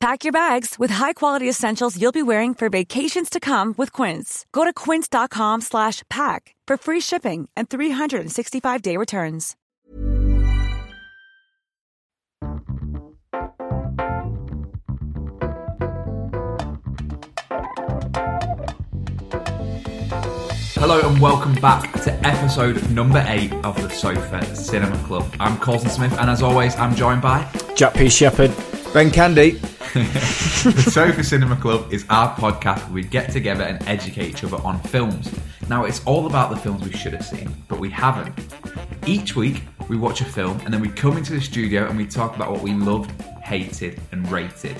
Pack your bags with high-quality essentials you'll be wearing for vacations to come with Quince. Go to quince.com slash pack for free shipping and 365-day returns. Hello and welcome back to episode number eight of the Sofa Cinema Club. I'm Colton Smith, and as always, I'm joined by Jack P. Shepherd. Ben Candy. the Sofa Cinema Club is our podcast where we get together and educate each other on films. Now, it's all about the films we should have seen, but we haven't. Each week, we watch a film and then we come into the studio and we talk about what we loved, hated, and rated.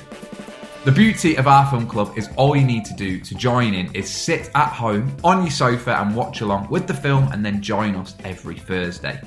The beauty of our film club is all you need to do to join in is sit at home on your sofa and watch along with the film and then join us every Thursday.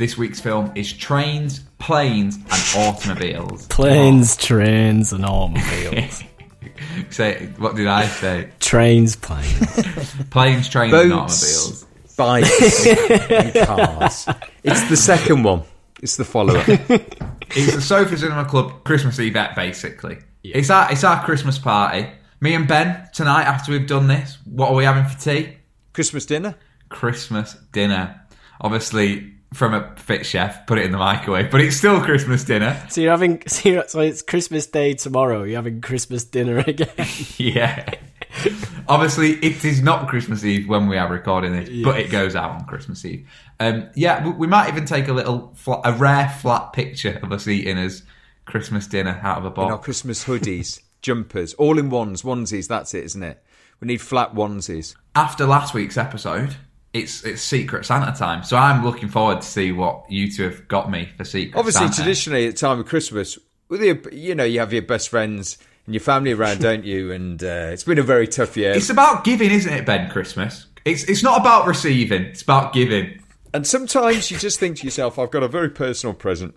This week's film is Trains, Planes, and Automobiles. Planes, trains, and automobiles. say, what did I say? Trains, planes. Planes, trains, and automobiles. bikes, and cars. It's the second one. It's the follow-up. It's the Sofa Cinema Club Christmas event, basically. It's our it's our Christmas party. Me and Ben tonight, after we've done this, what are we having for tea? Christmas dinner. Christmas dinner. Obviously, from a fit chef, put it in the microwave, but it's still Christmas dinner. so you're having, so, you're, so it's Christmas Day tomorrow. You're having Christmas dinner again. yeah. Obviously, it is not Christmas Eve when we are recording this, but it goes out on Christmas Eve. Um, yeah, we, we might even take a little, flat, a rare flat picture of us eating as Christmas dinner out of a In our box. Christmas hoodies, jumpers, all in ones, onesies. That's it, isn't it? We need flat onesies. After last week's episode, it's it's Secret Santa time, so I'm looking forward to see what you two have got me for Secret Obviously, Santa. traditionally at the time of Christmas, with your, you know, you have your best friends and your family around, don't you? And uh, it's been a very tough year. It's about giving, isn't it, Ben? Christmas. It's it's not about receiving; it's about giving. And sometimes you just think to yourself, "I've got a very personal present,"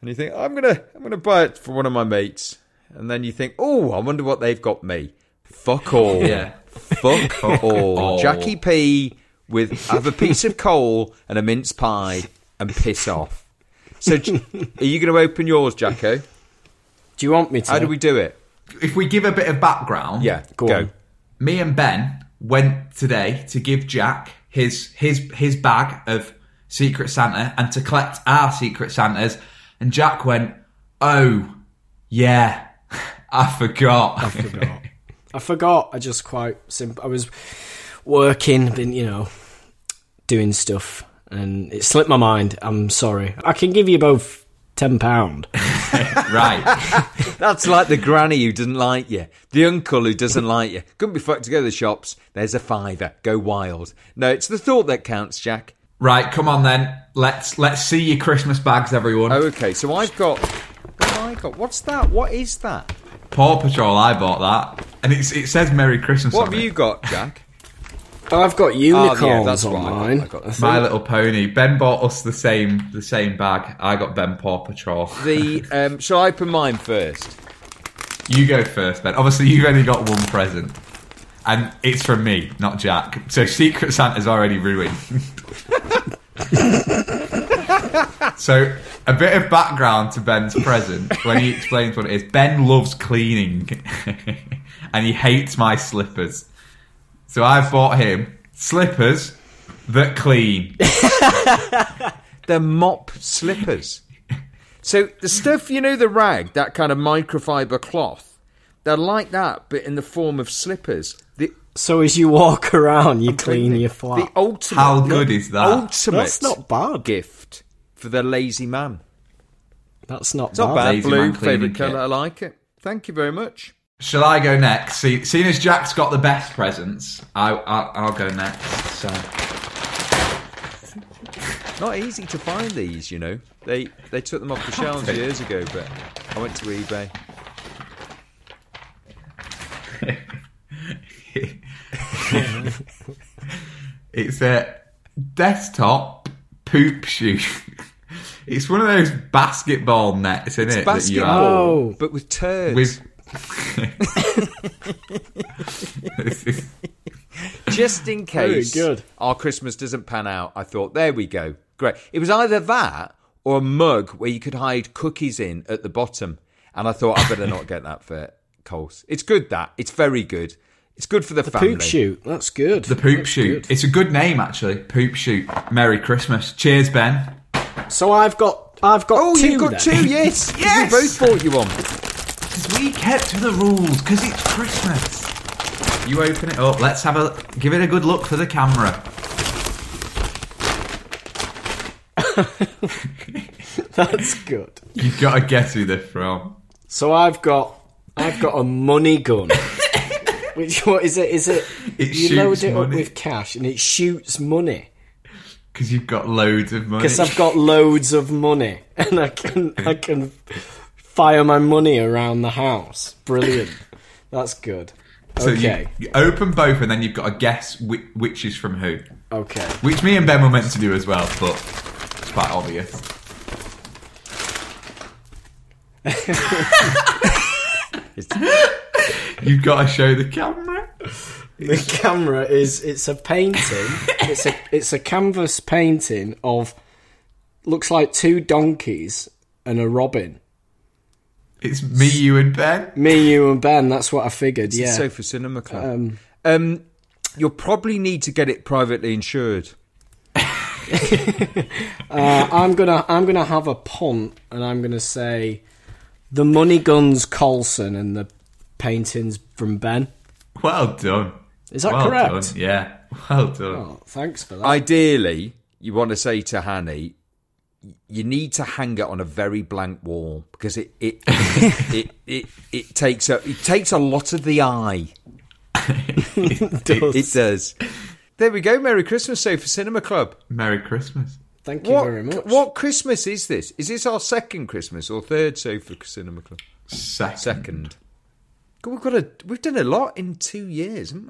and you think, "I'm gonna, I'm gonna buy it for one of my mates," and then you think, "Oh, I wonder what they've got me." Fuck all. Yeah. Fuck all. all. Jackie P with have a piece of coal and a mince pie and piss off. So, are you going to open yours, Jacko? Do you want me to? How do we do it? If we give a bit of background, Yeah, Go go. me and Ben went today to give Jack his his his bag of Secret Santa and to collect our Secret Santas, and Jack went, "Oh, yeah, I forgot." I forgot. I forgot. I just quite simple. I was working, been you know, doing stuff, and it slipped my mind. I'm sorry. I can give you both ten pound. right. That's like the granny who doesn't like you, the uncle who doesn't like you. Couldn't be fucked to go to the shops. There's a fiver. Go wild. No, it's the thought that counts, Jack. Right, come on then. Let's let's see your Christmas bags, everyone. Oh, okay. So I've got. What have I got? What's that? What is that? Paw Patrol, I bought that, and it's, it says Merry Christmas. What on have it. you got, Jack? I've got Oh, unicorns yeah, that's on what I got. mine. I got My Little Pony. Ben bought us the same the same bag. I got Ben Paw Patrol. The um, shall I open mine first? You go first, Ben. Obviously, you've only got one present, and it's from me, not Jack. So Secret Santa's already ruined. so a bit of background to Ben's present when he explains what it is. Ben loves cleaning, and he hates my slippers. So I've bought him slippers that clean. They're mop slippers. So the stuff, you know, the rag, that kind of microfiber cloth, they're like that, but in the form of slippers. The So as you walk around, you clean your flat. The ultimate. How good is that? Ultimate. That's not bad. Gift for the lazy man. That's not It's not bad. bad. Lazy Blue, favourite colour. I like it. Thank you very much. Shall I go next? See, seeing as Jack's got the best presents, I, I, I'll go next. So Not easy to find these, you know. They they took them off the shelves years ago, but I went to eBay. it's a desktop poop shoe. It's one of those basketball nets, isn't it? that you have Basketball, but with turds. with. This is- Just in Very case good. our Christmas doesn't pan out, I thought, there we go. Great. It was either that or a mug where you could hide cookies in at the bottom. And I thought, I better not get that for Coles. It's good, that. It's very good. It's good for the, family. Poop shoot. That's good. the poop That's shoot. good. It's a good name, actually. Poop shoot. Merry Christmas. Cheers, Ben. So I've got, I've got Oh, 2 you've got then. two, yes. Yes. We both bought you one. Because we kept to the rules. Because it's Christmas. You open it up. Let's have a give it a good look for the camera. That's good. You've got to guess who they're from. So I've got, I've got a money gun. Which what is it? Is it? It you load shoots it up with cash and it shoots money. Because you've got loads of money. Because I've got loads of money and I can I can fire my money around the house. Brilliant. That's good. So you- Okay. you, open both, and then you've got to guess which, which is from who. Okay. Which me and Ben were meant to do as well, but it's quite obvious. You've got to show the camera. The camera is it's a painting. It's a it's a canvas painting of looks like two donkeys and a robin. It's me, you, and Ben. Me, you, and Ben. That's what I figured. It's yeah. the Sofa Cinema Club. Um, you'll probably need to get it privately insured. Uh, I'm gonna I'm gonna have a punt, and I'm gonna say the money guns Colson and the paintings from Ben. Well done. Is that well correct? Done. Yeah. Well done. Oh, thanks for that. Ideally, you want to say to Hanny, you need to hang it on a very blank wall because it it it, it, it takes a it takes a lot of the eye. It does. It does. There we go. Merry Christmas, Sofa Cinema Club. Merry Christmas. Thank you What very much. what Christmas is this? Is this our second Christmas or third Sofa Cinema Club? Second. Second. We've got a we've done a lot in two years, haven't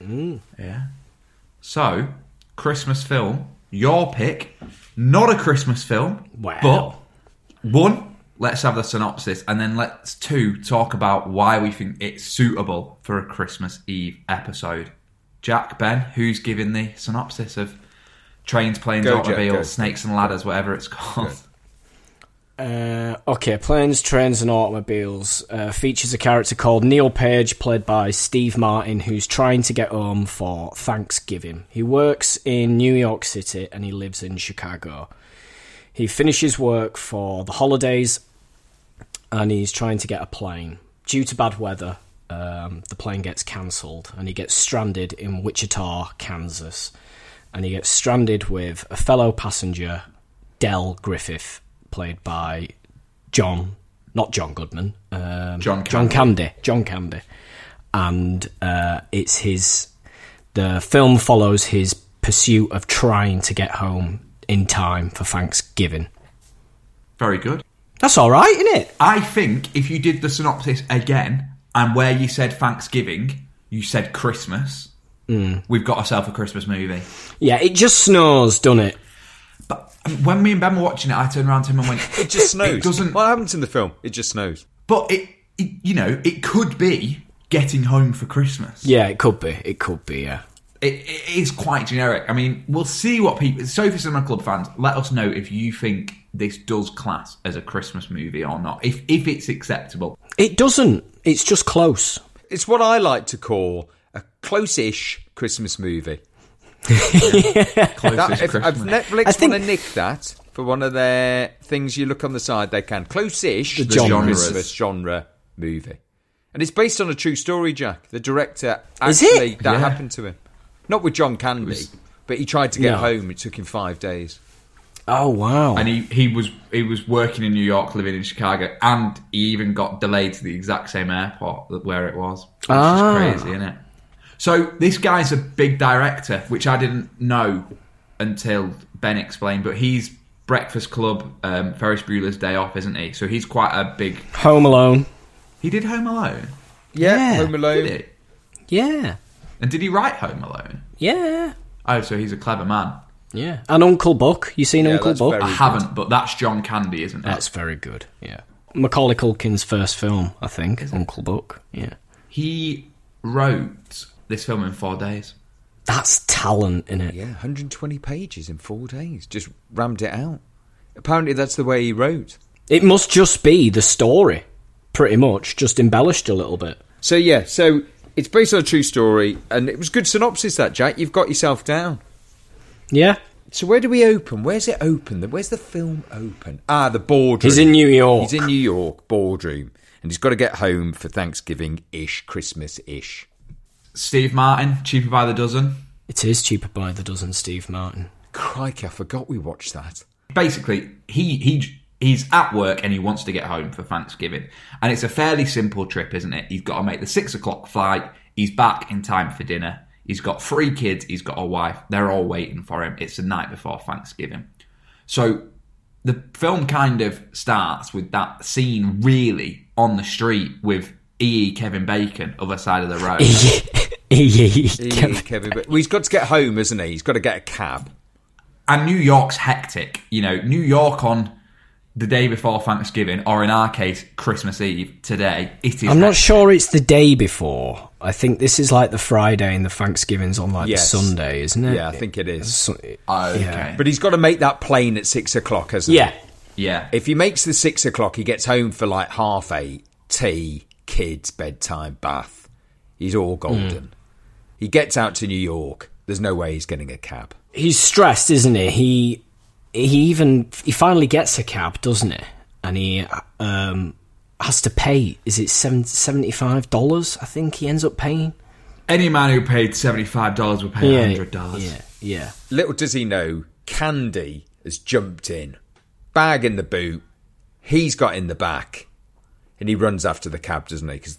we? Mm. Yeah. So, Christmas film. Your pick. Not a Christmas film. Wow. But one, let's have the synopsis, and then let's two talk about why we think it's suitable for a Christmas Eve episode. Jack, Ben, who's giving the synopsis of trains, planes, Go, automobiles, go. snakes and ladders, whatever it's called? Uh, okay, Planes, Trains and Automobiles uh, features a character called Neil Page, played by Steve Martin, who's trying to get home for Thanksgiving. He works in New York City and he lives in Chicago. He finishes work for the holidays and he's trying to get a plane. Due to bad weather, um, the plane gets cancelled and he gets stranded in Wichita, Kansas. And he gets stranded with a fellow passenger, Del Griffith, played by John, not John Goodman, um, John John Candy, John Candy, and uh, it's his. The film follows his pursuit of trying to get home in time for Thanksgiving. Very good. That's all right, isn't it? I think if you did the synopsis again, and where you said Thanksgiving, you said Christmas, Hmm. we've got ourselves a Christmas movie. Yeah, it just snows, doesn't it? But when me and Ben were watching it, I turned around to him and went, It just snows. It doesn't. What happens in the film? It just snows. But it, it, you know, it could be getting home for Christmas. Yeah, it could be. It could be. Yeah. It, it is quite generic. I mean, we'll see what people. Sofa Cinema Club fans, let us know if you think this does class as a Christmas movie or not. If if it's acceptable. It doesn't. It's just close. It's what I like to call a close-ish Christmas movie. Closest That, if, if Netflix I think- want to nick that for one of their things you look on the side, they can. Close-ish The Christmas genres. genre movie. And it's based on a true story, Jack. The director Is it? actually that Yeah. happened to him. Not with John Candy, but he tried to get No. home. It took him five days. Oh wow! and he, he was he was working in New York, living in Chicago, and he even got delayed to the exact same airport where it was. Which Ah. is crazy, isn't it? So this guy's a big director, which I didn't know until Ben explained. But he's Breakfast Club, um, Ferris Bueller's Day Off, isn't he? So he's quite a big. Home Alone. He did Home Alone, Yeah, Yeah. Home Alone. did he? Yeah, And did he write Home Alone? yeah, Oh, so he's a clever man. yeah. And Uncle Buck. You seen Yeah, Uncle Buck? I haven't, but that's John Candy, isn't it? That's very good. Yeah. Macaulay Culkin's first film, I think. Uncle Buck. Yeah. He wrote this film in four days. That's talent in it. Yeah, 120 pages in four days. Just rammed it out. Apparently, that's the way he wrote. It must just be the story, pretty much, just embellished a little bit. So yeah, so it's based on a true story, and it was good synopsis. That Jack, you've got yourself down. Yeah. So where do we open? Where's it open? Where's the film open? Ah, the boardroom. He's in New York. He's in New York boardroom, and he's got to get home for Thanksgiving ish, Christmas ish. Steve Martin, cheaper by the dozen. It is cheaper by the dozen, Steve Martin. Crikey, I forgot we watched that. Basically, he he he's at work and he wants to get home for Thanksgiving, and it's a fairly simple trip, isn't it? He's got to make the six o'clock flight. He's back in time for dinner. He's got three kids. He's got a wife. They're all waiting for him. It's the night before Thanksgiving, so the film kind of starts with that scene really on the street with E. Kevin Bacon, other side of the road. He- Kevin, but well, he's got to get home, isn't he? He's got to get a cab. and New York's hectic. You know, New York on the day before Thanksgiving, or in our case, Christmas Eve today. It is. I'm not sure it's the day before. I think this is like the Friday and the Thanksgiving's on like Yes. the Sunday, isn't it? Yeah, I think it is. So- Oh, okay. Yeah. But he's got to make that plane at six o'clock, hasn't he? yeah. yeah. If he makes the six o'clock, he gets home for like half eight, tea, kids, bedtime, bath. He's all golden. Mm. He gets out to New York. There's no way he's getting a cab. He's stressed, isn't he? He he even he finally gets a cab, doesn't he? And he um has to pay. Is it seventy five dollars? I think he ends up paying. Any man who paid seventy five dollars would pay Yeah, hundred dollars. yeah, yeah. Little does he know, Candy has jumped in, bag in the boot. He's got in the back, and he runs after the cab, doesn't he? Because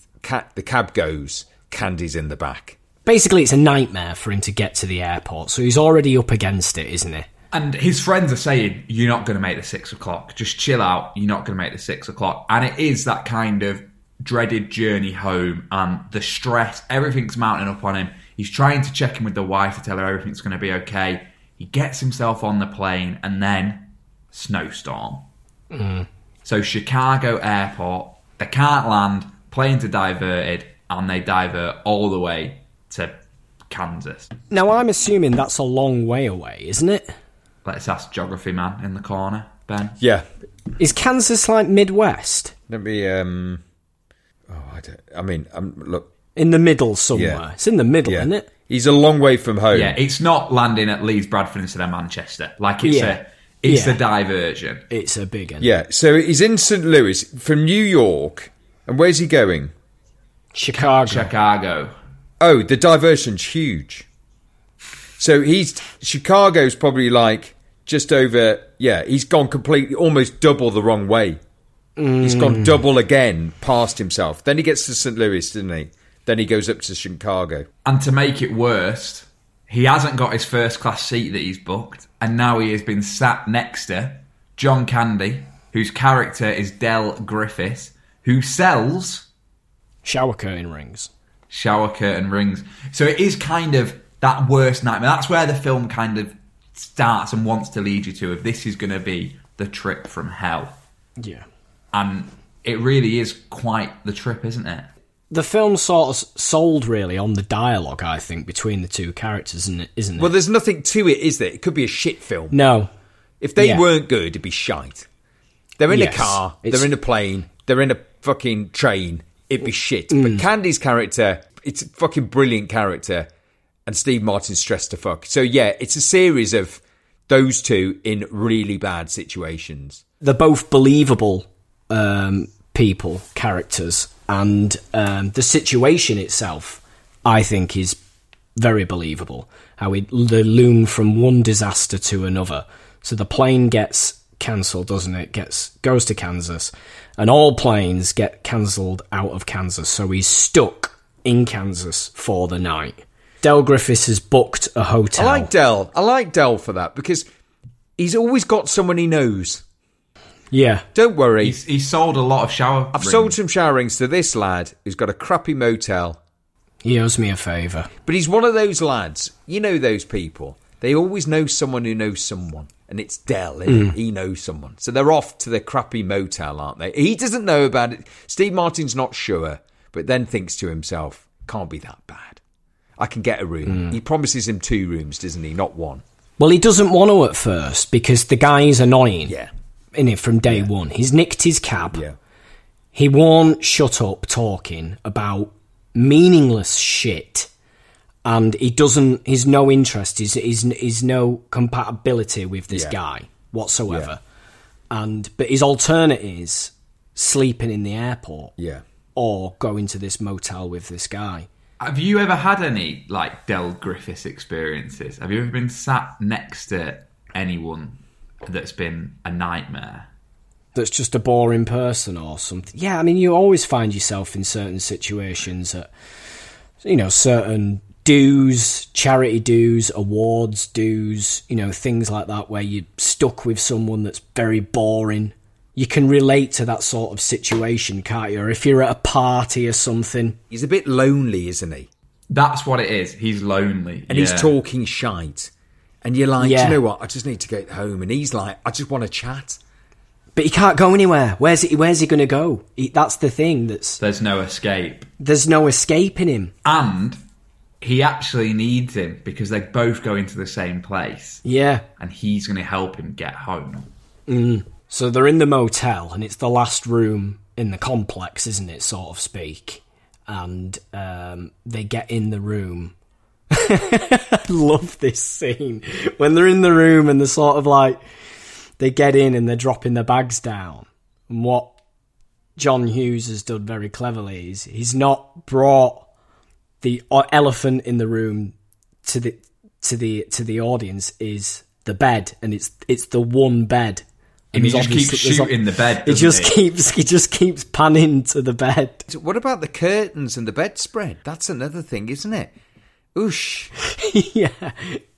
the cab goes, Candy's in the back. Basically, it's a nightmare for him to get to the airport, so he's already up against it, isn't he? And his friends are saying, "You're not going to make the six o'clock. Just chill out. You're not going to make the six o'clock." And it is that kind of dreaded journey home, and the stress. Everything's mounting up on him. He's trying to check in with the wife to tell her everything's going to be okay. He gets himself on the plane, and then snowstorm. Mm. So Chicago Airport, they can't land. Planes are diverted, and they divert all the way to Kansas. Now, I'm assuming that's a long way away, isn't it? Let's ask geography man in the corner, Ben. Yeah. Is Kansas like Midwest? Let me. um Oh, I don't. I mean, um, look. In the middle somewhere. Yeah. It's in the middle, Yeah, isn't it? he's a long way from home. Yeah, it's not landing at Leeds, Bradford instead of Manchester. Like it's Yeah. a it's Yeah. a diversion. It's a big one. Yeah, so he's in St. Louis from New York. And where's he going? Chicago. Chicago. Oh, the diversion's huge. So he's Chicago's probably like just over. Yeah, he's gone completely, almost double the wrong way. He's gone mm. double again past himself. Then he gets to St. Louis, didn't he? Then he goes up to Chicago. And to make it worse, he hasn't got his first class seat that he's booked, and now he has been sat next to John Candy, whose character is Del Griffiths, who sells Shower curtain rings. Shower curtain rings. So it is kind of that worst nightmare. That's where the film kind of starts and wants to lead you to. If this is going to be the trip from hell, Yeah. and it really is quite the trip, isn't it? The film sort of sold really on the dialogue, I think, between the two characters, isn't it? Isn't it? Well, there's nothing to it, is there? It could be a shit film. no. If they Yeah. weren't good, it'd be shite. They're in Yes, a car, it's- they're in a plane, they're in a fucking train. It'd be shit. But Candy's character, it's a fucking brilliant character, and Steve Martin's stressed to fuck. So yeah, it's a series of those two in really bad situations. They're both believable um, people, characters, and um, the situation itself, I think, is very believable. How we they loom from one disaster to another. So the plane gets cancelled, doesn't it? Gets goes to Kansas, and all planes get cancelled out of Kansas. So he's stuck in Kansas for the night. Del Griffiths has booked a hotel. I like Del. I like Del for that because he's always got someone he knows. yeah, Don't worry. He's, he's sold a lot of shower. I've rings. sold some shower rings to this lad who's got a crappy motel. he owes me a favour. But he's one of those lads. You know those people. They always know someone who knows someone. And it's Del, isn't? Mm. He knows someone. So they're off to the crappy motel, aren't they? He doesn't know about it. Steve Martin's not sure, but then thinks to himself, can't be that bad. I can get a room. Mm. He promises him two rooms, doesn't he? Not one. Well, he doesn't want to at first because the guy's annoying. Yeah. In it from day one, he's nicked his cab. Yeah. He won't shut up talking about meaningless shit, and he doesn't. He's no interest. He's he's, he's no compatibility with this Yeah. guy whatsoever. And but his alternate is sleeping in the airport Yeah. or going to this motel with this guy. Have you ever had any like Del Griffiths experiences? Have you ever been sat next to anyone that's been a nightmare? that's just a boring person or something. Yeah, I mean, you always find yourself in certain situations at, you know, certain dues, charity dues, awards dues, you know, things like that where you're stuck with someone that's very boring. You can relate to that sort of situation, can't you? Or if you're at a party or something. He's a bit lonely, isn't he? That's what it is. He's lonely, And he's talking shite. And you're like, Yeah. "Do you know what? I just need to get home. And he's like, I just want to chat. But he can't go anywhere. Where's he, where's he going to go? He, that's the thing. That's There's no escape, there's no escaping him. and he actually needs him because they're both go into the same place, Yeah. and he's going to help him get home. So they're in the motel, and it's the last room in the complex, isn't it, sort of speak? And um, they get in the room. I love this scene when they're in the room and they're sort of like they get in and they're dropping their bags down. And what John Hughes has done very cleverly is he's not brought the uh, elephant in the room to the to the to the audience is the bed, and it's it's the one bed. And he just keeps obviously- shooting the bed. He doesn't just he? keeps he just keeps panning to the bed. So what about the curtains and the bedspread? That's another thing, isn't it? Oosh. yeah,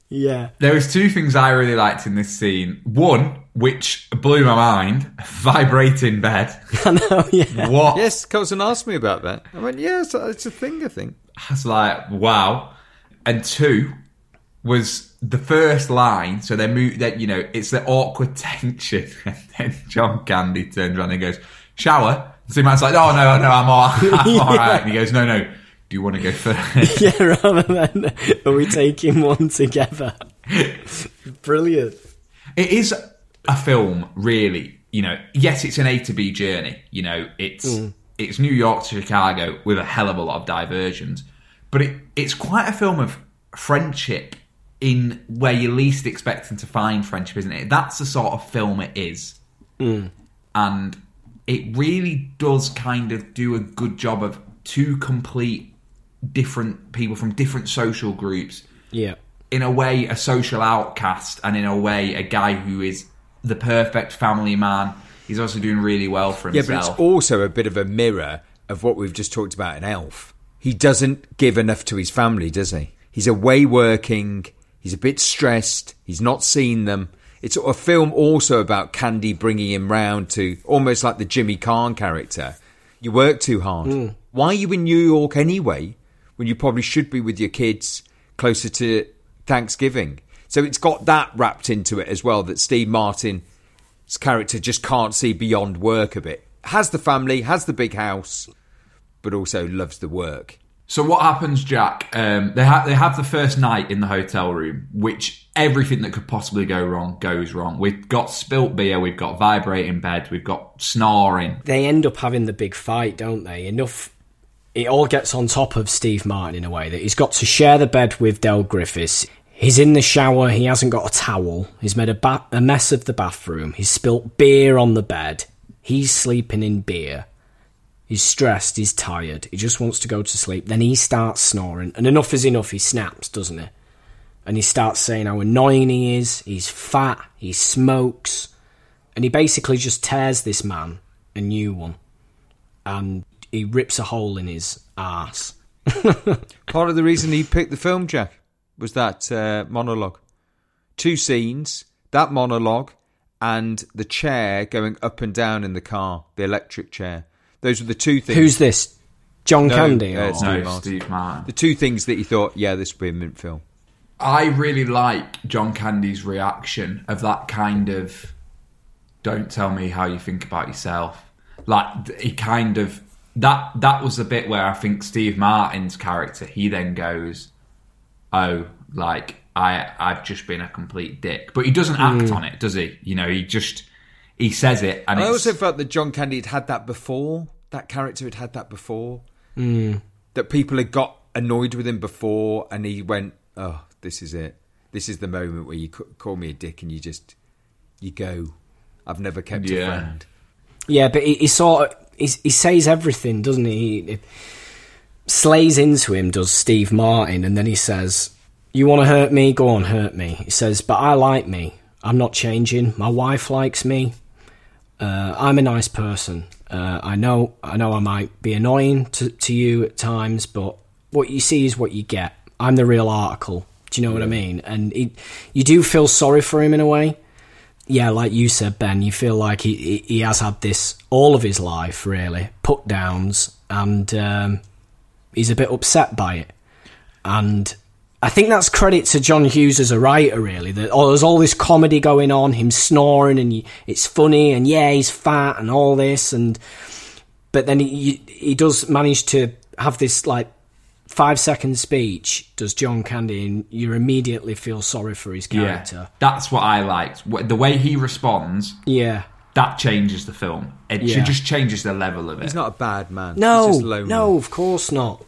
yeah. There was two things I really liked in this scene. One, which blew my mind, vibrating bed. I know. Yeah, What? Yes, Colson asked me about that. I went, yes, it's a thing, I think. I was like, wow. And two was the first line. So they move that you know it's the awkward tension, and then John Candy turns around and goes, "Shower." And so man's like, "Oh no, no, I'm all, I'm all right." And he goes, "No, no. Do you want to go first? yeah. Rather than are we taking one together? Brilliant. It is a film, really. You know, yes, it's an A to B journey. You know, it's mm. It's New York to Chicago with a hell of a lot of diversions, but it it's quite a film of friendship in where you're least expecting to find friendship, isn't it? That's the sort of film it is, mm. and it really does kind of do a good job of two complete different people from different social groups Yeah. in a way a social outcast and in a way a guy who is the perfect family man he's also doing really well for himself. Yeah, but it's also a bit of a mirror of what we've just talked about in Elf. He doesn't give enough to his family, does he? He's away working. He's a bit stressed. He's not seen them. It's a film also about Candy bringing him round to almost like the Jimmy Caan character. You work too hard. Hmm. Why are you in New York anyway when you probably should be with your kids closer to Thanksgiving? So it's got that wrapped into it as well that Steve Martin's character just can't see beyond work a bit. Has the family, has the big house, but also loves the work. so what happens jack um, they, ha- they have the first night in the hotel room which everything that could possibly go wrong goes wrong we've got spilt beer we've got vibrating bed we've got snoring They end up having the big fight, don't they? Enough. It all gets on top of Steve Martin in a way that he's got to share the bed with Del Griffiths. He's in the shower. He hasn't got a towel. He's made a, ba- a mess of the bathroom. He's spilt beer on the bed. He's sleeping in beer. He's stressed, he's tired, he just wants to go to sleep. Then he starts snoring, and enough is enough, he snaps, doesn't he? And he starts saying how annoying he is, he's fat, he smokes, and he basically just tears this man a new one. And he rips a hole in his arse. Part of the reason he picked the film, Jack, was that uh, monologue. Two scenes, that monologue, and the chair going up and down in the car, the electric chair. Those were the two things. Who's this? John No, Candy? uh, Steve no, Martin. Steve Martin. the two things that he thought, yeah, this would be a mint film. I really like John Candy's reaction of that kind of don't tell me how you think about yourself. Like he kind of that that was the bit where I think Steve Martin's character he then goes, "Oh, like I I've just been a complete dick." But he doesn't act hmm. on it, does he? You know, he just he says it and I it's, also felt that John Candy had had that before. That character had had that before. Hmm. That people had got annoyed with him before, and he went, "Oh, this is it. This is the moment where you call me a dick, and you just you go. I've never kept a friend." Yeah, but he, he sort of he, he says everything, doesn't he? he? Slays into him, does Steve Martin, and then he says, "You want to hurt me? Go on, hurt me." He says, "But I like me. I'm not changing. My wife likes me. Uh, I'm a nice person. Uh, I know. I know I might be annoying to, to you at times, but what you see is what you get. I'm the real article. Do you know what I mean? And he, you do feel sorry for him in a way." yeah, like you said, Ben, you feel like he he, he has had this all of his life, really put downs, and um, he's a bit upset by it. And I think that's credit to John Hughes as a writer, really. That oh, there's all this comedy going on, him snoring, and it's funny, and yeah, he's fat, and all this, and but then he he does manage to have this like five second speech. Does John Candy, and you immediately feel sorry for his yeah, character. that's what I liked. The way he responds, yeah. that changes the film. It Yeah. just changes the level of it. He's not a bad man. No, He's just lonely. no, of course not.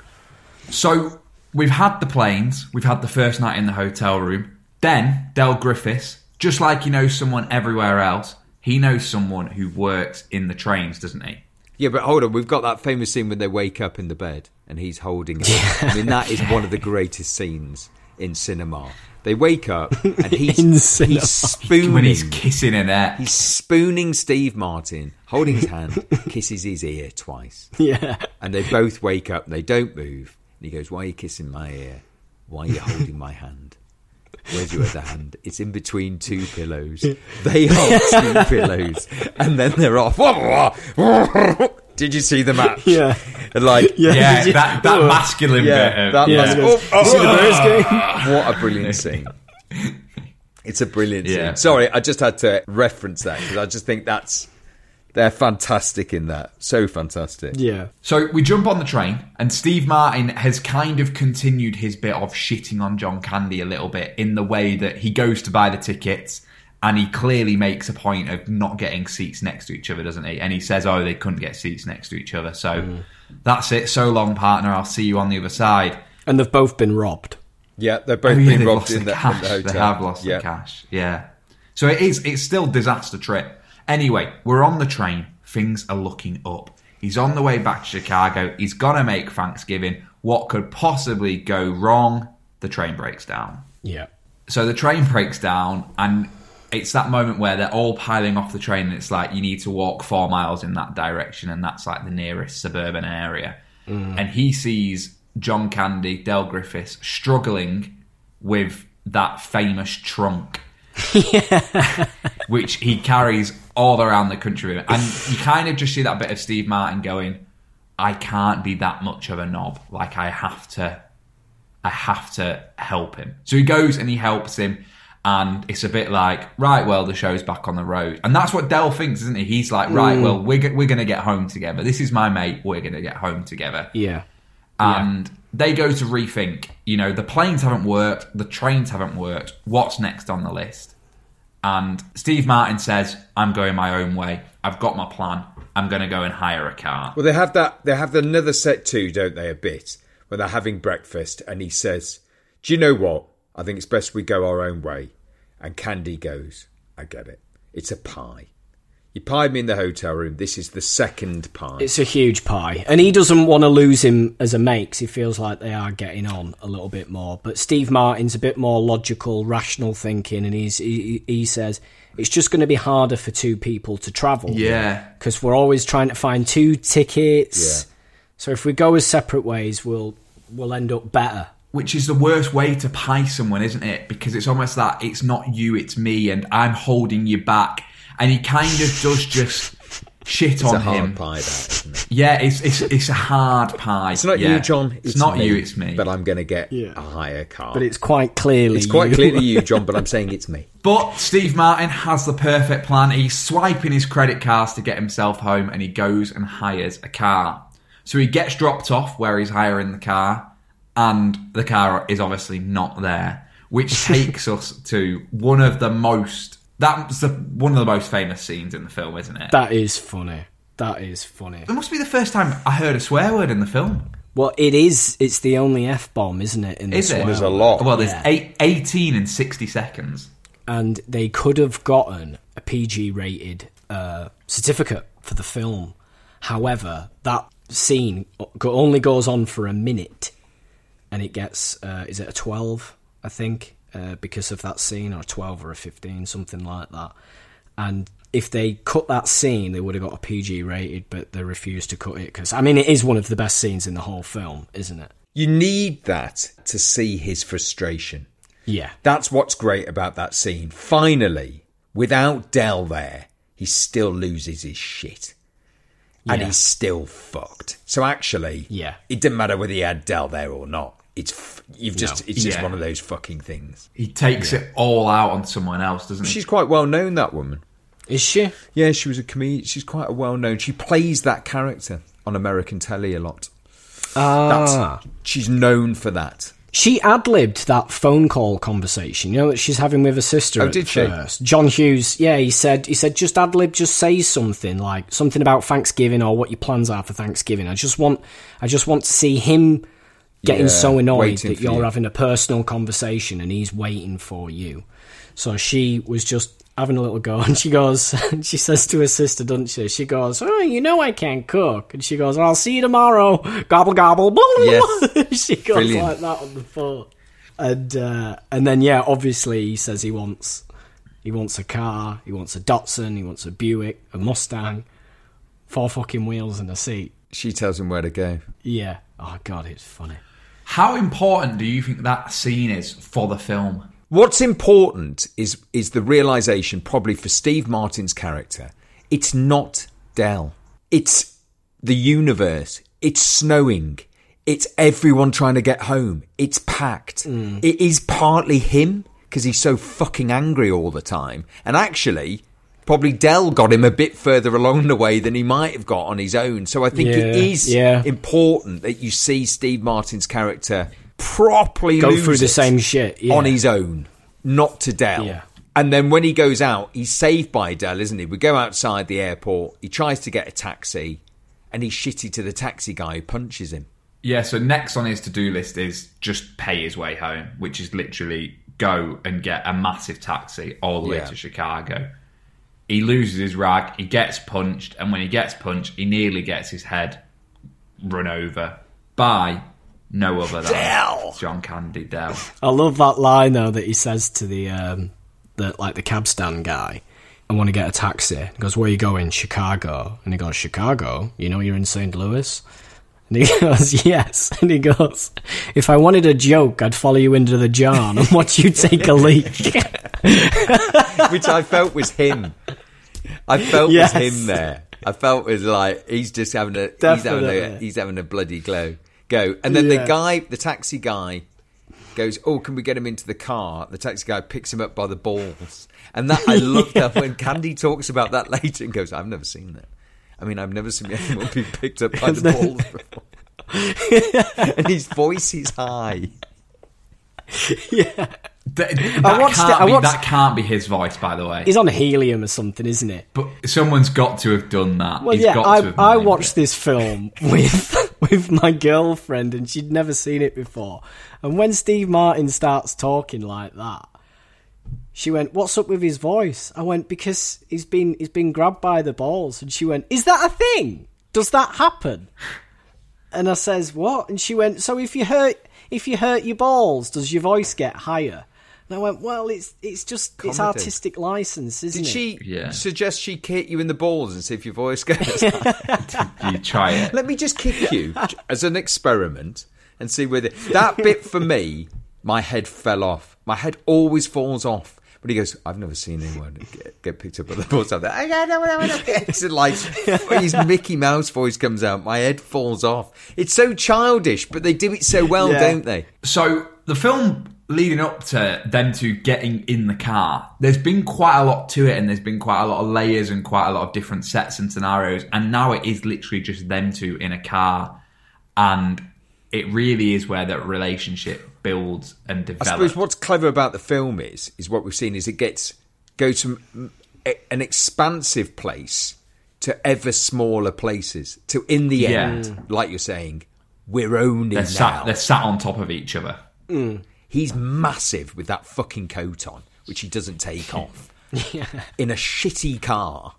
So we've had the planes, we've had the first night in the hotel room. Then Del Griffiths, just like he knows someone everywhere else, he knows someone who works in the trains, doesn't he? Yeah, but hold on. We've got that famous scene when they wake up in the bed and he's holding her. I mean, that is one of the greatest scenes in cinema. They wake up and he's, he's spooning. When he's kissing in there. He's spooning Steve Martin, holding his hand, kisses his ear twice. Yeah. And they both wake up and they don't move. And he goes, Why are you kissing my ear? Why are you holding my hand? Where's your other hand? It's in between two pillows. They hold two pillows. And then they're off. Did you see the match? Yeah. Like, yeah, that, that masculine yeah, bit. That Yeah. must- Yeah. oh, oh, See the Bears game? what a brilliant scene. It's a brilliant Yeah. scene. Sorry, I just had to reference that because I just think that's they're fantastic in that. So fantastic. Yeah. So we jump on the train, and Steve Martin has kind of continued his bit of shitting on John Candy a little bit in the way that he goes to buy the tickets and he clearly makes a point of not getting seats next to each other, doesn't he? And he says, Oh, they couldn't get seats next to each other. So mm. that's it. So long, partner. I'll see you on the other side. And they've both been robbed. Yeah, they're both Oh, yeah, being they've robbed in the the, in cash. the hotel. They have lost yeah. the cash. Yeah. So it is. It's still disaster trip. Anyway, we're on the train. Things are looking up. He's on the way back to Chicago. He's gonna make Thanksgiving. What could possibly go wrong? The train breaks down. Yeah. So the train breaks down, and it's that moment where they're all piling off the train, and it's like you need to walk four miles in that direction, and that's like the nearest suburban area. Mm. And he sees John Candy, Del Griffiths struggling with that famous trunk, which he carries all around the country. And you kind of just see that bit of Steve Martin going, "I can't be that much of a knob. Like I have to." I have to help him. So he goes and he helps him. And it's a bit like, right, well, the show's back on the road. And that's what Del thinks, isn't he? He's like, right, mm. well, we're, we're going to get home together. This is my mate. We're going to get home together. Yeah. And they go to rethink, you know, the planes haven't worked. The trains haven't worked. What's next on the list? And Steve Martin says, I'm going my own way. I've got my plan. I'm going to go and hire a car. Well, they have that. They have another set too, don't they? A bit when they're having breakfast, and he says, "Do you know what? I think it's best we go our own way." And Candy goes, "I get it. It's a pie. You pied me in the hotel room. This is the second pie. It's a huge pie, and he doesn't want to lose him as a mate 'cause he feels like they are getting on a little bit more. But Steve Martin's a bit more logical, rational thinking, and he's he, he says it's just going to be harder for two people to travel. Yeah. because we're always trying to find two tickets. Yeah. So if we go as separate ways, we'll we'll end up better. Which is the worst way to pie someone, isn't it? Because it's almost that it's not you, it's me, and I'm holding you back. And he kind of does just shit It's on a hard him. pie, that, isn't it? Yeah, it's it's it's a hard pie. It's not yeah. you, John. It's, not you, it's me. But I'm going to get Yeah. a higher car. But it's quite clearly It's quite you. clearly you, John, but I'm saying it's me. But Steve Martin has the perfect plan. He's swiping his credit cards to get himself home and he goes and hires a car. So he gets dropped off where he's hiring the car and the car is obviously not there, which takes us to one of the most that's the, one of the most famous scenes in the film, isn't it? That is funny. That is funny. it must be the first time I heard a swear word in the film. Well, it is. It's the only f bomb, isn't it? In the Is it? There's a lot. Well, there's Yeah. eight, 18 in 60 seconds. and they could have gotten a PG rated uh, certificate for the film. However, that scene only goes on for a minute, and it gets uh, is it a twelve? I think uh, because of that scene, or a twelve or a fifteen, something like that. And if they cut that scene, they would have got a PG rated, but they refused to cut it because I mean it is one of the best scenes in the whole film, isn't it? You need that to see his frustration. Yeah, That's what's great about that scene. Finally, without Del there, he still loses his shit. And Yeah. he's still fucked. So actually, Yeah. it didn't matter whether he had Del there or not. It's you've just it's just Yeah. one of those fucking things. He takes it all out on someone else, doesn't he? She's quite well known that woman. is she? Yeah, she was a comedian. She's quite a well known. She plays that character on American telly a lot. That's Ah. she's known for that. She ad libbed that phone call conversation, you know, that she's having with her sister Oh, at did she? first. John Hughes, yeah, he said he said just ad lib, just say something like something about Thanksgiving or what your plans are for Thanksgiving. I just want I just want to see him getting Yeah, so annoyed that you're you. having a personal conversation and he's waiting for you. So she was just having a little go and she goes she says to her sister, doesn't she? She goes, Oh, you know I can't cook and she goes, I'll see you tomorrow. Gobble gobble Yes. she goes Brilliant. like that on the phone. And uh, and then yeah, obviously he says he wants he wants a car, he wants a Datsun, he wants a Buick, a Mustang, four fucking wheels and a seat. She tells him where to go. Yeah. Oh god, it's funny. How important do you think that scene is for the film? What's important is is the realization, probably for Steve Martin's character, it's not Del. It's the universe. It's snowing. It's everyone trying to get home. It's packed. Mm. It is partly him because he's so fucking angry all the time. And actually, probably Del got him a bit further along the way than he might have got on his own. So I think it Yeah, is yeah. important that you see Steve Martin's character properly Go lose through the same shit. Yeah. on his own, not to Del. Yeah. And then when he goes out, he's saved by Del, isn't he? We go outside the airport. He tries to get a taxi, and he's shitty to the taxi guy who punches him. Yeah, so next on his to do list is just pay his way home, which is literally go and get a massive taxi all the way Yeah. to Chicago. He loses his rag, he gets punched, and when he gets punched, he nearly gets his head run over by no other than Del. John Candy Del. I love that line though that he says to the um the like the cab stand guy. I want to get a taxi. He goes, Where are you going? Chicago. And he goes, Chicago? You know you're in St. Louis? And he goes, Yes. And he goes, If I wanted a joke, I'd follow you into the John and watch you take a leak. Which I felt was him. I felt Yes. was him there. I felt was like he's just having a he's having a he's having a bloody glow go. And then the guy, the taxi guy, goes, "Oh, can we get him into the car?" The taxi guy picks him up by the balls, and that I love that when Candy talks about that later and goes, "I've never seen that." I mean, I've never seen anyone be picked up by the balls before. and his voice is high. yeah. Th- that, watched can't it- I be, watched- that can't be his voice, by the way. He's on helium or something, isn't it? But someone's got to have done that. Well, He's yeah, got to I, I watched it. this film with with my girlfriend, and she'd never seen it before. And when Steve Martin starts talking like that, She went, "What's up with his voice?" I went, "Because he's been he's been grabbed by the balls." And she went, "Is that a thing? Does that happen?" And I says, "What?" And she went, "So if you hurt if you hurt your balls, does your voice get higher?" And I went, "Well, it's it's just it's artistic license, isn't Did it?" she Yeah. suggest she kick you in the balls and see if your voice goes? You try it. Let me just kick you as an experiment and see whether that bit for me, my head fell off. My head always falls off. But he goes, I've never seen anyone get, get picked up by the balls like that. I don't know what I want to It's like his Mickey Mouse voice comes out. My head falls off. It's so childish, but they do it so well, Yeah. don't they? So the film leading up to them two getting in the car, there's been quite a lot to it, and there's been quite a lot of layers and quite a lot of different sets and scenarios. And now it is literally just them two in a car, and it really is where that relationship builds and develops. I develops. suppose what's clever about the film is is what we've seen is it gets goes from mm, an expansive place to ever smaller places to in the Yeah. end, like you're saying, we're only they're now. sat, they're sat on top of each other. He's massive with that fucking coat on, which he doesn't take off. In a shitty car,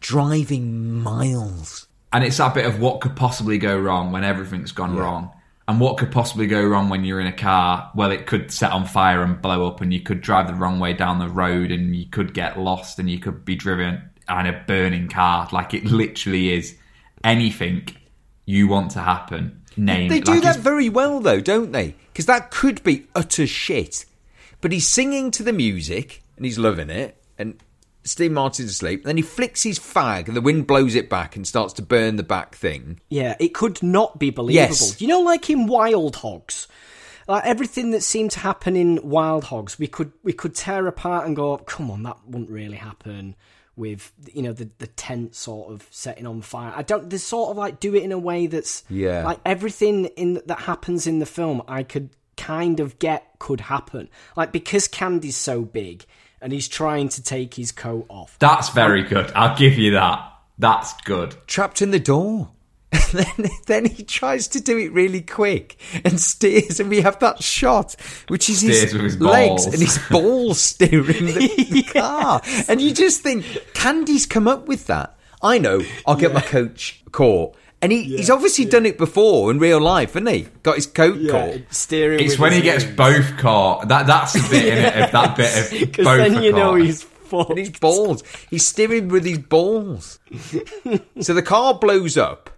driving miles. And it's that bit of what could possibly go wrong when everything's gone wrong. And what could possibly go wrong when you're in a car? Well, it could set on fire and blow up, and you could drive the wrong way down the road, and you could get lost, and you could be driven in a burning car. Like it literally is anything you want to happen. Name They do like that it's- very well, though, don't they? Because that could be utter shit. But he's singing to the music and he's loving it. And Steve Martin's asleep. And then he flicks his fag and the wind blows it back and starts to burn the back thing. Yeah, it could not be believable. Yes. You know, like in Wild Hogs, like everything that seemed to happen in Wild Hogs, we could we could tear apart and go, "Come on, that wouldn't really happen." With you know the the tent sort of setting on fire, I don't. They sort of like do it in a way that's Yeah. like everything in that happens in the film. I could kind of get could happen, like because Candy's so big and he's trying to take his coat off. That's very good. I'll give you that. That's good. Trapped in the door. And then, then he tries to do it really quick and steers, and we have that shot, which is Steers his, his legs balls. and his balls steering the, the car. And you just think, Candy's come up with that. I know, I'll get my coach caught. And he, he's obviously done it before in real life, hasn't he? Got his coat caught. steering. It's when his he gets both caught. That that's the bit in it. Of that bit of Because both then are you know caught. he's fucked. And his balls. He's steering with his balls. so the car blows up.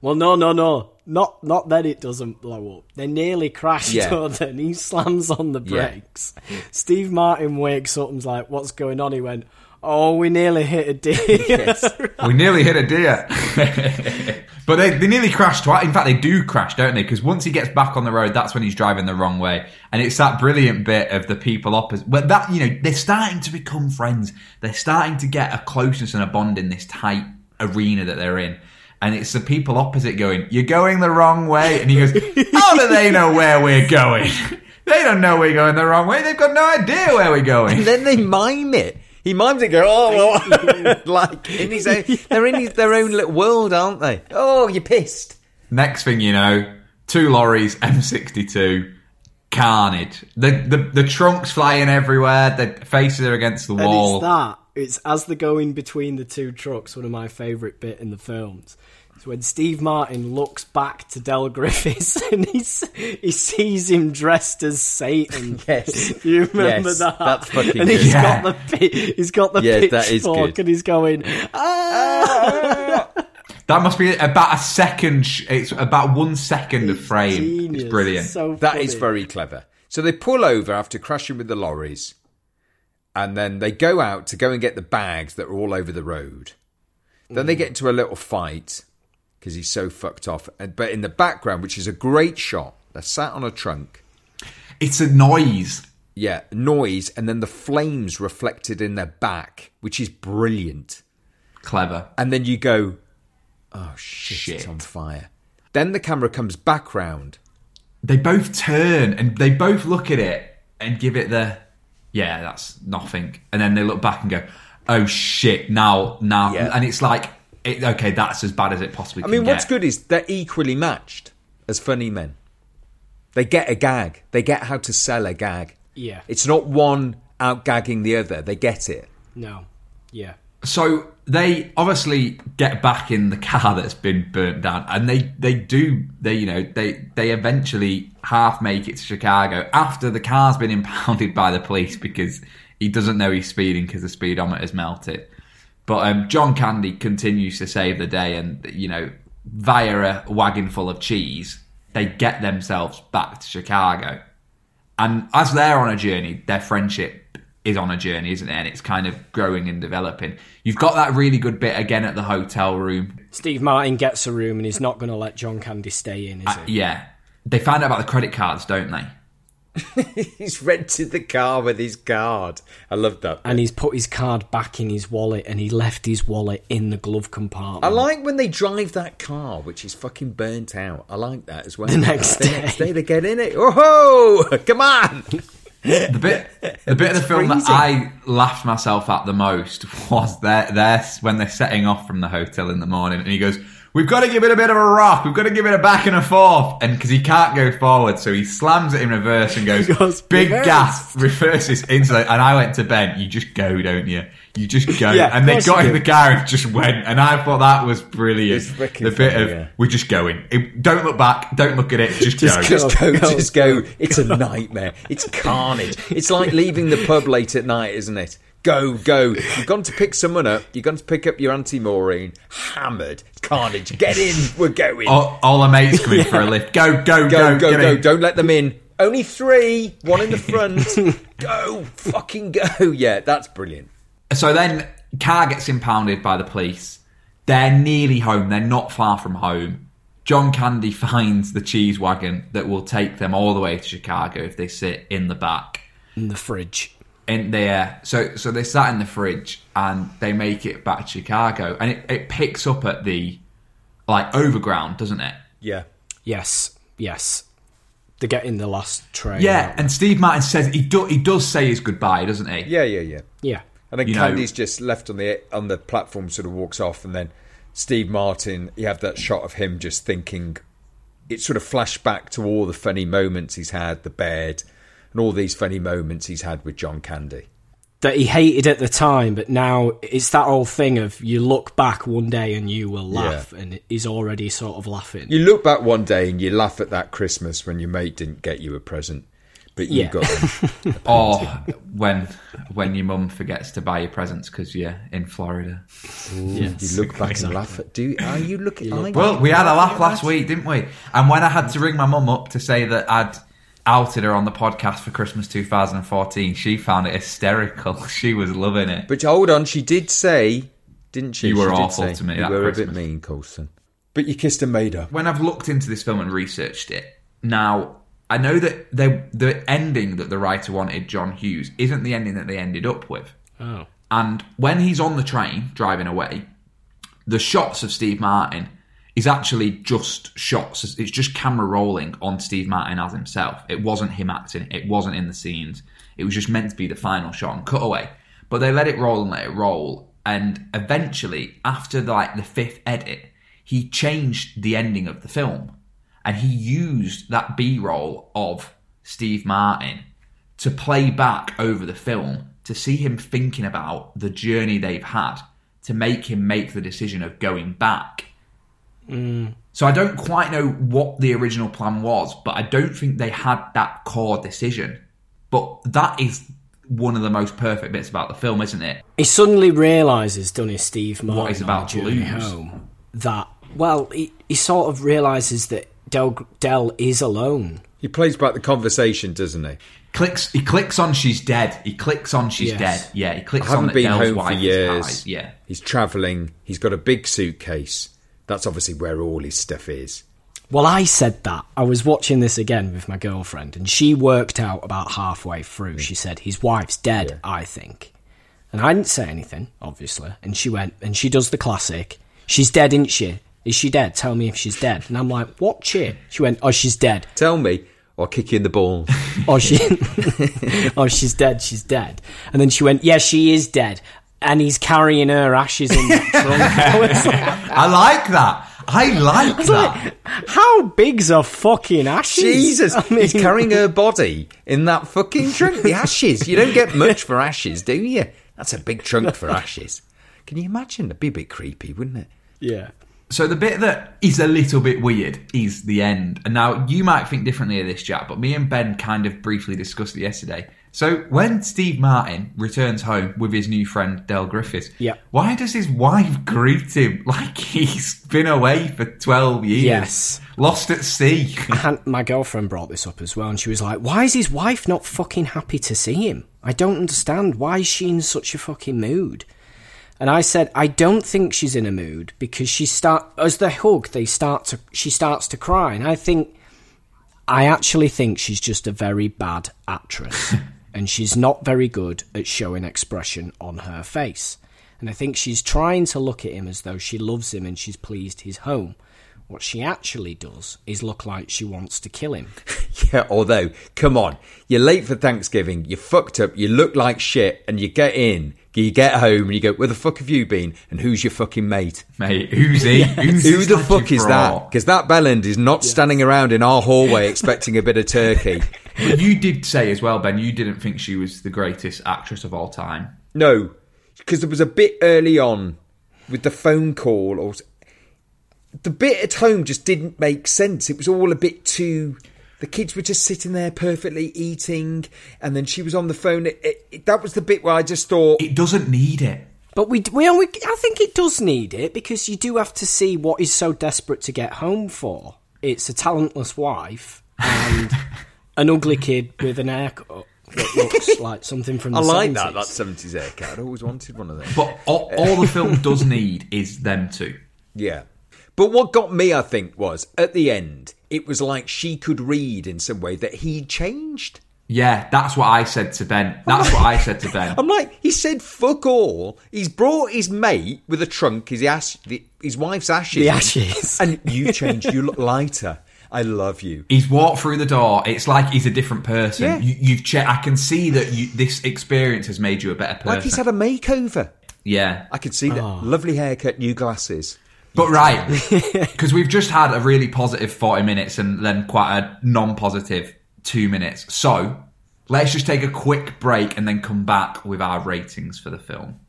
Well, no, no, no. Not not that it doesn't blow up. They nearly crash, Yeah. don't they? And he slams on the Yeah. brakes. Steve Martin wakes up and's like, what's going on? He went, oh, we nearly hit a deer. We nearly hit a deer. but they, they nearly crashed twice. In fact, they do crash, don't they? Because once he gets back on the road, that's when he's driving the wrong way. And it's that brilliant bit of the people opposite. But that, you know, they're starting to become friends. They're starting to get a closeness and a bond in this tight arena that they're in. And it's the people opposite going, You're going the wrong way. And he goes, oh, How do they know where we're going? They don't know we're going the wrong way. They've got no idea where we're going. And then they mime it. He mimes it, go, oh, well, like in his own, they're in his, their own little world, aren't they? Oh, you're pissed. Next thing you know, two lorries, M62, carnage. The, the the trunks flying everywhere. The faces are against the and wall. it's that. It's as they're going between the two trucks, one of my favourite bit in the films. It's when Steve Martin looks back to Del Griffiths and he's, he sees him dressed as Satan. Yes. you remember Yes, that? that's fucking And he's good. Yeah. got the he's got the Yes, pitchfork and he's going. Ah! that must be about a second. It's about one second of frame. Genius. It's brilliant. So That is funny. very clever. So they pull over after crashing with the lorries, and then they go out to go and get the bags that are all over the road. Then they mm. get into a little fight because he's so fucked off. And, but in the background, which is a great shot, they're sat on a trunk. It's a noise. Yeah, noise, and then the flames reflected in their back, which is brilliant. Clever. And then you go, oh shit, Shit. it's on fire. Then the camera comes back round. They both turn and they both look at it and give it the, yeah, that's nothing. And then they look back and go, oh shit, now, now. Yeah. And it's like, it, okay, that's as bad as it possibly get. I can mean, what's get. good is they're equally matched as funny men. They get a gag. They get how to sell a gag. Yeah. It's not one out gagging the other. They get it. No. Yeah. So they obviously get back in the car that's been burnt down, and they they do they you know they they eventually half make it to Chicago after the car's been impounded by the police because he doesn't know he's speeding because the speedometer's melted. But um, John Candy continues to save the day, and you know via a wagon full of cheese, they get themselves back to Chicago. And as they're on a journey, their friendship is on a journey, isn't it? And it's kind of growing and developing. You've got that really good bit again at the hotel room. Steve Martin gets a room and he's not going to let John Candy stay in, is Uh, he? yeah. They find out about the credit cards, don't they? He's rented the car with his card. I love that. And he's put his card back in his wallet and he left his wallet in the glove compartment. I like when they drive that car, which is fucking burnt out. I like that as well. The next The day. next day they get in it. Oh, come on! The bit, the bit of the film that I laughed myself at the most was their, their, when they're setting off from the hotel in the morning, and he goes, "We've got to give it a bit of a rock. We've got to give it a back and a forth." And because he can't go forward, so he slams it in reverse and goes, goes, "Big "Reverse." gas!" Reverses into. it. And I went to Ben. You just go, don't you? You just go. Yeah, and they got in do. the car and just went. And I thought that was brilliant. The bit funny, of yeah. we're just going. It- don't look back. Don't look at it. Just, Just go. go. Just go, Go, just go. It's a nightmare. It's carnage. It's like leaving the pub late at night, isn't it? Go, go. You've gone to pick someone up. You've gone to pick up your Auntie Maureen. Hammered. Carnage. Get in. We're going. All, all the mates coming for a lift. Go, go, go, go, go, go. Don't let them in. Only three. One in the front. go. Fucking go. Yeah, that's brilliant. So then, car gets impounded by the police. They're nearly home. They're not far from home. John Candy finds the cheese wagon that will take them all the way to Chicago if they sit in the back. in the fridge. In there, so so they sat in the fridge and they make it back to Chicago, and it, it picks up at the like overground, doesn't it? Yeah. Yes, yes. They get in the last train. Yeah, and Steve Martin says he do, he does say his goodbye, doesn't he? Yeah, yeah, yeah. Yeah. And then You know- Candy's just left on the on the platform, sort of walks off, and then Steve Martin. You have that shot of him just thinking. It sort of flashed back to all the funny moments he's had, the bed, and all these funny moments he's had with John Candy. That he hated at the time, but now it's that old thing of you look back one day and you will laugh, and he's already sort of laughing. You look back one day and you laugh at that Christmas when your mate didn't get you a present, but you Yeah. got them. Or when when your mum forgets to buy you presents because you're in Florida. you look back and laugh at. Do are you looking? you? Well, we had a laugh last week, didn't we? And when I had to ring my mum up to say that I'd outed her on the podcast for Christmas 2014, she found it hysterical. She was loving it. But hold on, she did say, didn't she? You were She awful say, to me You were a bit mean, Colson. But you kissed and made her. When I've looked into this film and researched it, now I know that they, the ending that the writer wanted, John Hughes, isn't the ending that they ended up with. oh. And when he's on the train driving away, the shots of Steve Martin is actually just shots. It's just camera rolling on Steve Martin as himself. It wasn't him acting. It wasn't in the scenes. It was just meant to be the final shot and cutaway. But they let it roll and let it roll. And eventually, after like the fifth edit, he changed the ending of the film, and he used that B-roll of Steve Martin to play back over the film to see him thinking about the journey they've had to make him make the decision of going back. Mm. So I don't quite know what the original plan was, but I don't think they had that core decision. But that is one of the most perfect bits about the film, isn't it? He suddenly realizes, doesn't he, Steve Martin, What he's about to lose. home, that well, he, he sort of realizes that Del Del is alone. He plays back the conversation, doesn't he? Clicks. He clicks on she's dead. He clicks on she's Yes. dead. Yeah, he clicks on haven't that been Del's home for years. Yeah. He's travelling. He's got a big suitcase. That's obviously where all his stuff is. Well, I said that. I was watching this again with my girlfriend, and she worked out about halfway through. She said, His wife's dead, I think. And I didn't say anything, obviously. And she went, and she does the classic, She's dead, isn't she? Is she dead? Tell me if she's dead. And I'm like, What shit? She went, Oh, she's dead. Tell me, or I'll kick you in the balls. Oh, she, oh, she's dead. She's dead. And then she went, yeah, she is dead. And he's carrying her ashes in the trunk. I like, I like that. I like that. How big's a fucking ashes? Jesus, I mean- he's carrying her body in that fucking trunk. The ashes. You don't get much for ashes, do you? That's a big trunk for ashes. Can you imagine? It'd be a bit creepy, wouldn't it? Yeah. So the bit that is a little bit weird is the end. And now you might think differently of this, Jack, but me and Ben kind of briefly discussed it yesterday. So when Steve Martin returns home with his new friend Del Griffiths, Yeah. why does his wife greet him like he's been away for twelve years? Yes. lost at sea. And my girlfriend brought this up as well, and she was like, "Why is his wife not fucking happy to see him? I don't understand. Why is she in such a fucking mood?" And I said, "I don't think she's in a mood because she start as they hug, they start to she starts to cry, and I think I actually think she's just a very bad actress, and she's not very good at showing expression on her face. And I think she's trying to look at him as though she loves him and she's pleased he's home." What she actually does is look like she wants to kill him. Yeah, although, come on, you're late for Thanksgiving, you're fucked up, you look like shit, and you get in, you get home, and you go, where the fuck have you been? And who's your fucking mate? Mate, who's he? Who's Who the fuck you is that? Because that bellend is not standing around in our hallway expecting a bit of turkey. But you did say as well, Ben, you didn't think she was the greatest actress of all time. No, because there was a bit early on with the phone call, or the bit at home just didn't make sense. It was all a bit too. The kids were just sitting there perfectly eating, and then she was on the phone. It, it, it- that was the bit where I just thought, It doesn't need it. But we, we, we, I think it does need it because you do have to see what he's so desperate to get home for. It's a talentless wife and an ugly kid with an haircut that looks like something from the I like 70s. that. That seventies haircut. I'd always wanted one of those. But all, all the film does need is them two. Yeah. But what got me, I think, was at the end, it was like she could read in some way that he'd changed. Yeah, that's what I said to Ben. That's what I said to Ben. I'm like, he said fuck all. He's brought his mate with a trunk, his ash, the, his wife's ashes. The ashes. And you changed. You look lighter. I love you. He's walked through the door. It's like he's a different person. Yeah. You, you've checked. I can see that you, this experience has made you a better person. Like he's had a makeover. yeah, I could see that. Ah. Lovely haircut, new glasses. But right because we've just had a really positive forty minutes and then quite a non-positive two minutes. So let's just take a quick break and then come back with our ratings for the film.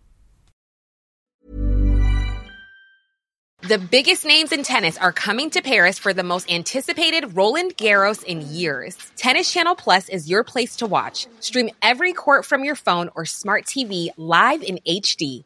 The biggest names in tennis are coming to Paris for the most anticipated Roland Garros in years. Tennis Channel Plus is your place to watch. Stream every court from your phone or smart TV live in HD.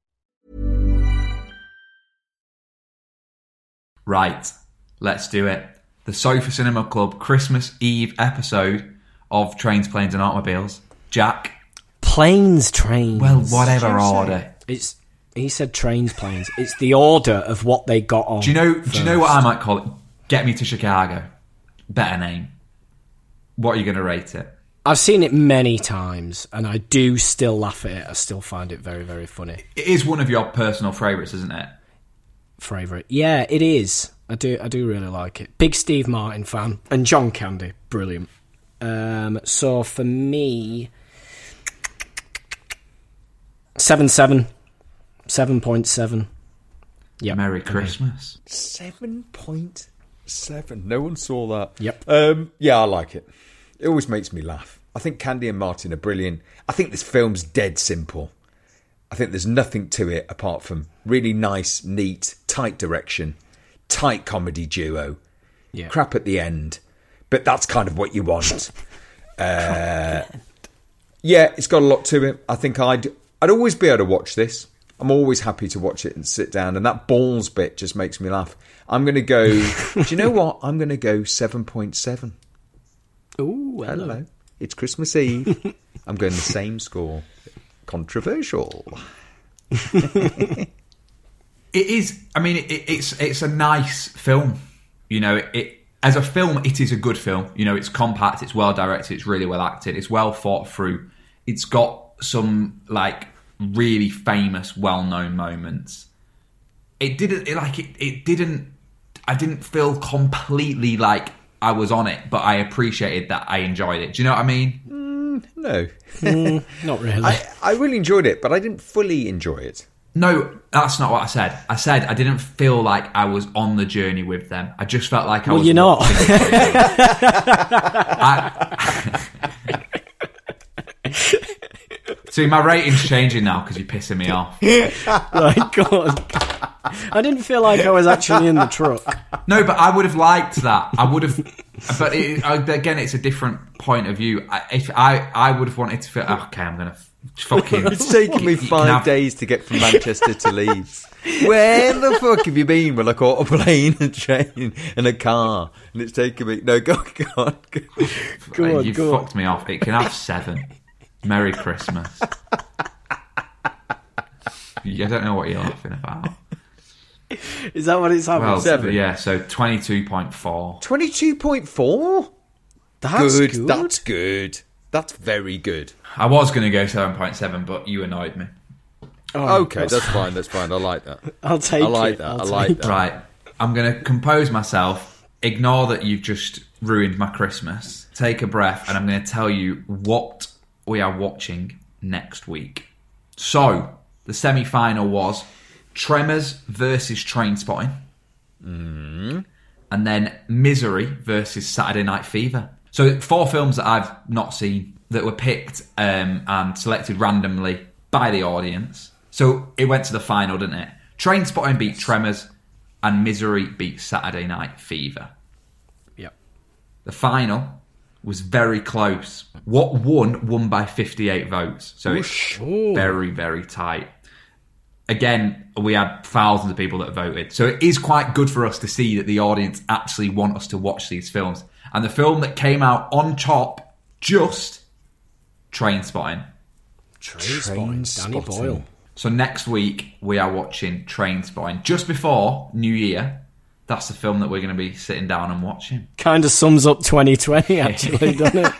Right, let's do it. The Sofa Cinema Club Christmas Eve episode of Trains, Planes, and Automobiles. Jack, Planes, trains. well, whatever order. It's he said trains, planes. It's the order of what they got on. Do you know? Do you know what I might call it? Get me to Chicago. Better name. What are you going to rate it? I've seen it many times, and I do still laugh at it. I still find it very, very funny. It is one of your personal favourites, isn't it? Favorite, yeah, it is. I do, I do really like it. Big Steve Martin fan, and John Candy, brilliant. Um, so for me, seven seven, seven point seven. Yeah, Merry Christmas. Seven point Seven. No one saw that. Yep. Um, yeah, I like it. It always makes me laugh. I think Candy and Martin are brilliant. I think this film's dead simple. I think there's nothing to it apart from really nice, neat, tight direction, tight comedy duo, Yeah. crap at the end, but that's kind of what you want. Uh, yeah, it's got a lot to it. I think I'd I'd always be able to watch this. I'm always happy to watch it and sit down, and that balls bit just makes me laugh. I'm going to go. do you know what? I'm going to go seven point seven. Oh, hello. Hello, it's Christmas Eve. I'm going the same score. Controversial. It is. I mean, it, it's it's a nice film. You know, it, it as a film, it is a good film. You know, it's compact, it's well directed, it's really well acted, it's well thought through. It's got some like really famous, well known moments. It didn't it, like it. It didn't. I didn't feel completely like I was on it, but I appreciated that I enjoyed it. Do you know what I mean? No, mm, Not really. I, I really enjoyed it, but I didn't fully enjoy it. No, that's not what I said. I said I didn't feel like I was on the journey with them. I just felt like I well, was. you're not. See, my rating's changing now because you're pissing me off. right, go on. I didn't feel like I was actually in the truck. No, but I would have liked that. I would have, but it, again, it's a different point of view, if I I would have wanted to feel oh, okay, I'm gonna fucking. it's taken me five have... days to get from Manchester to Leeds. Where the fuck have you been? Well, I caught a plane, a train, and a car, and it's taken me. No, go, go on, go, go on. You fucked me off. It can have seven. Merry Christmas. I don't know what you're laughing about. Is that what it's having? Well, seven. Yeah, so 22.4. 22.4? That's good. good. That's good. That's very good. I was going to go seven point seven, but you annoyed me. Oh, Okay, that's fine. That's fine. I like that. I'll take I like it. that. I'll I like take that. Right. I'm going to compose myself, ignore that you've just ruined my Christmas, take a breath, and I'm going to tell you what we are watching next week. So, the semi final was Tremors versus Train Spotting. Mm-hmm. And then Misery versus Saturday Night Fever. So, four films that I've not seen that were picked um, and selected randomly by the audience. So, it went to the final, didn't it? Train Spotting beat Tremors, and Misery beat Saturday Night Fever. Yep. The final was very close. What won won by 58 votes. So it's very, very tight. Again, we had thousands of people that voted. So it is quite good for us to see that the audience actually want us to watch these films. And the film that came out on top, just Train Spotting. Train Spotting, Danny Boyle. So next week we are watching Train Spotting. Just before New Year, that's the film that we're going to be sitting down and watching. Kind of sums up 2020, actually, doesn't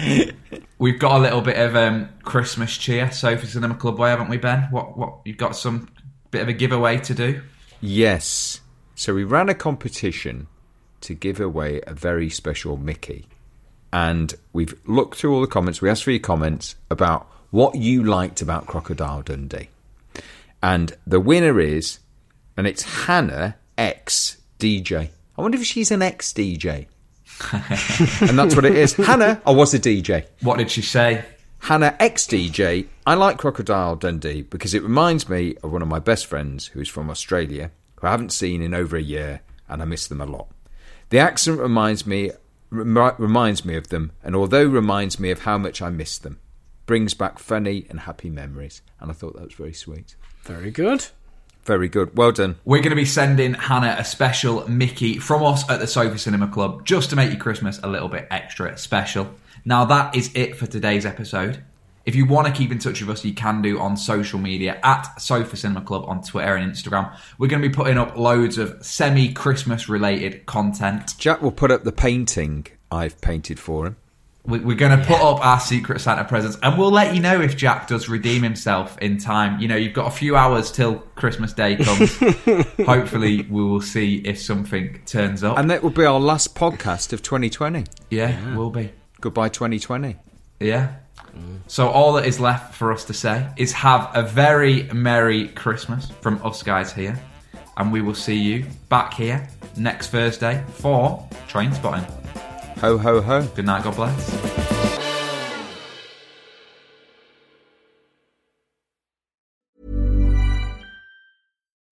it? We've got a little bit of um, Christmas cheer, Sofa Cinema Club way, haven't we, Ben? What? What? You've got some bit of a giveaway to do. Yes. So we ran a competition to give away a very special Mickey. And we've looked through all the comments. We asked for your comments about what you liked about Crocodile Dundee. And the winner is, and it's Hannah X DJ. I wonder if she's an ex DJ. and that's what it is. Hannah, I was a DJ. What did she say? Hannah X DJ. I like Crocodile Dundee because it reminds me of one of my best friends who's from Australia, who I haven't seen in over a year, and I miss them a lot. The accent reminds me remi- reminds me of them, and although reminds me of how much I miss them, brings back funny and happy memories. And I thought that was very sweet. Very good. Very good. Well done. We're going to be sending Hannah a special Mickey from us at the Sofa Cinema Club just to make your Christmas a little bit extra special. Now, that is it for today's episode. If you want to keep in touch with us, you can do on social media at Sofa Cinema Club on Twitter and Instagram. We're going to be putting up loads of semi Christmas related content. Jack will put up the painting I've painted for him. We- We're going to put up our Secret Santa presents and we'll let you know if Jack does redeem himself in time. You know, you've got a few hours till Christmas Day comes. Hopefully, we will see if something turns up. And that will be our last podcast of 2020. yeah, we'll be. Goodbye, 2020. Yeah. So all that is left for us to say is have a very merry Christmas from us guys here. and we will see you back here next Thursday for Train Spotting. Ho, ho, ho. Good night, God bless.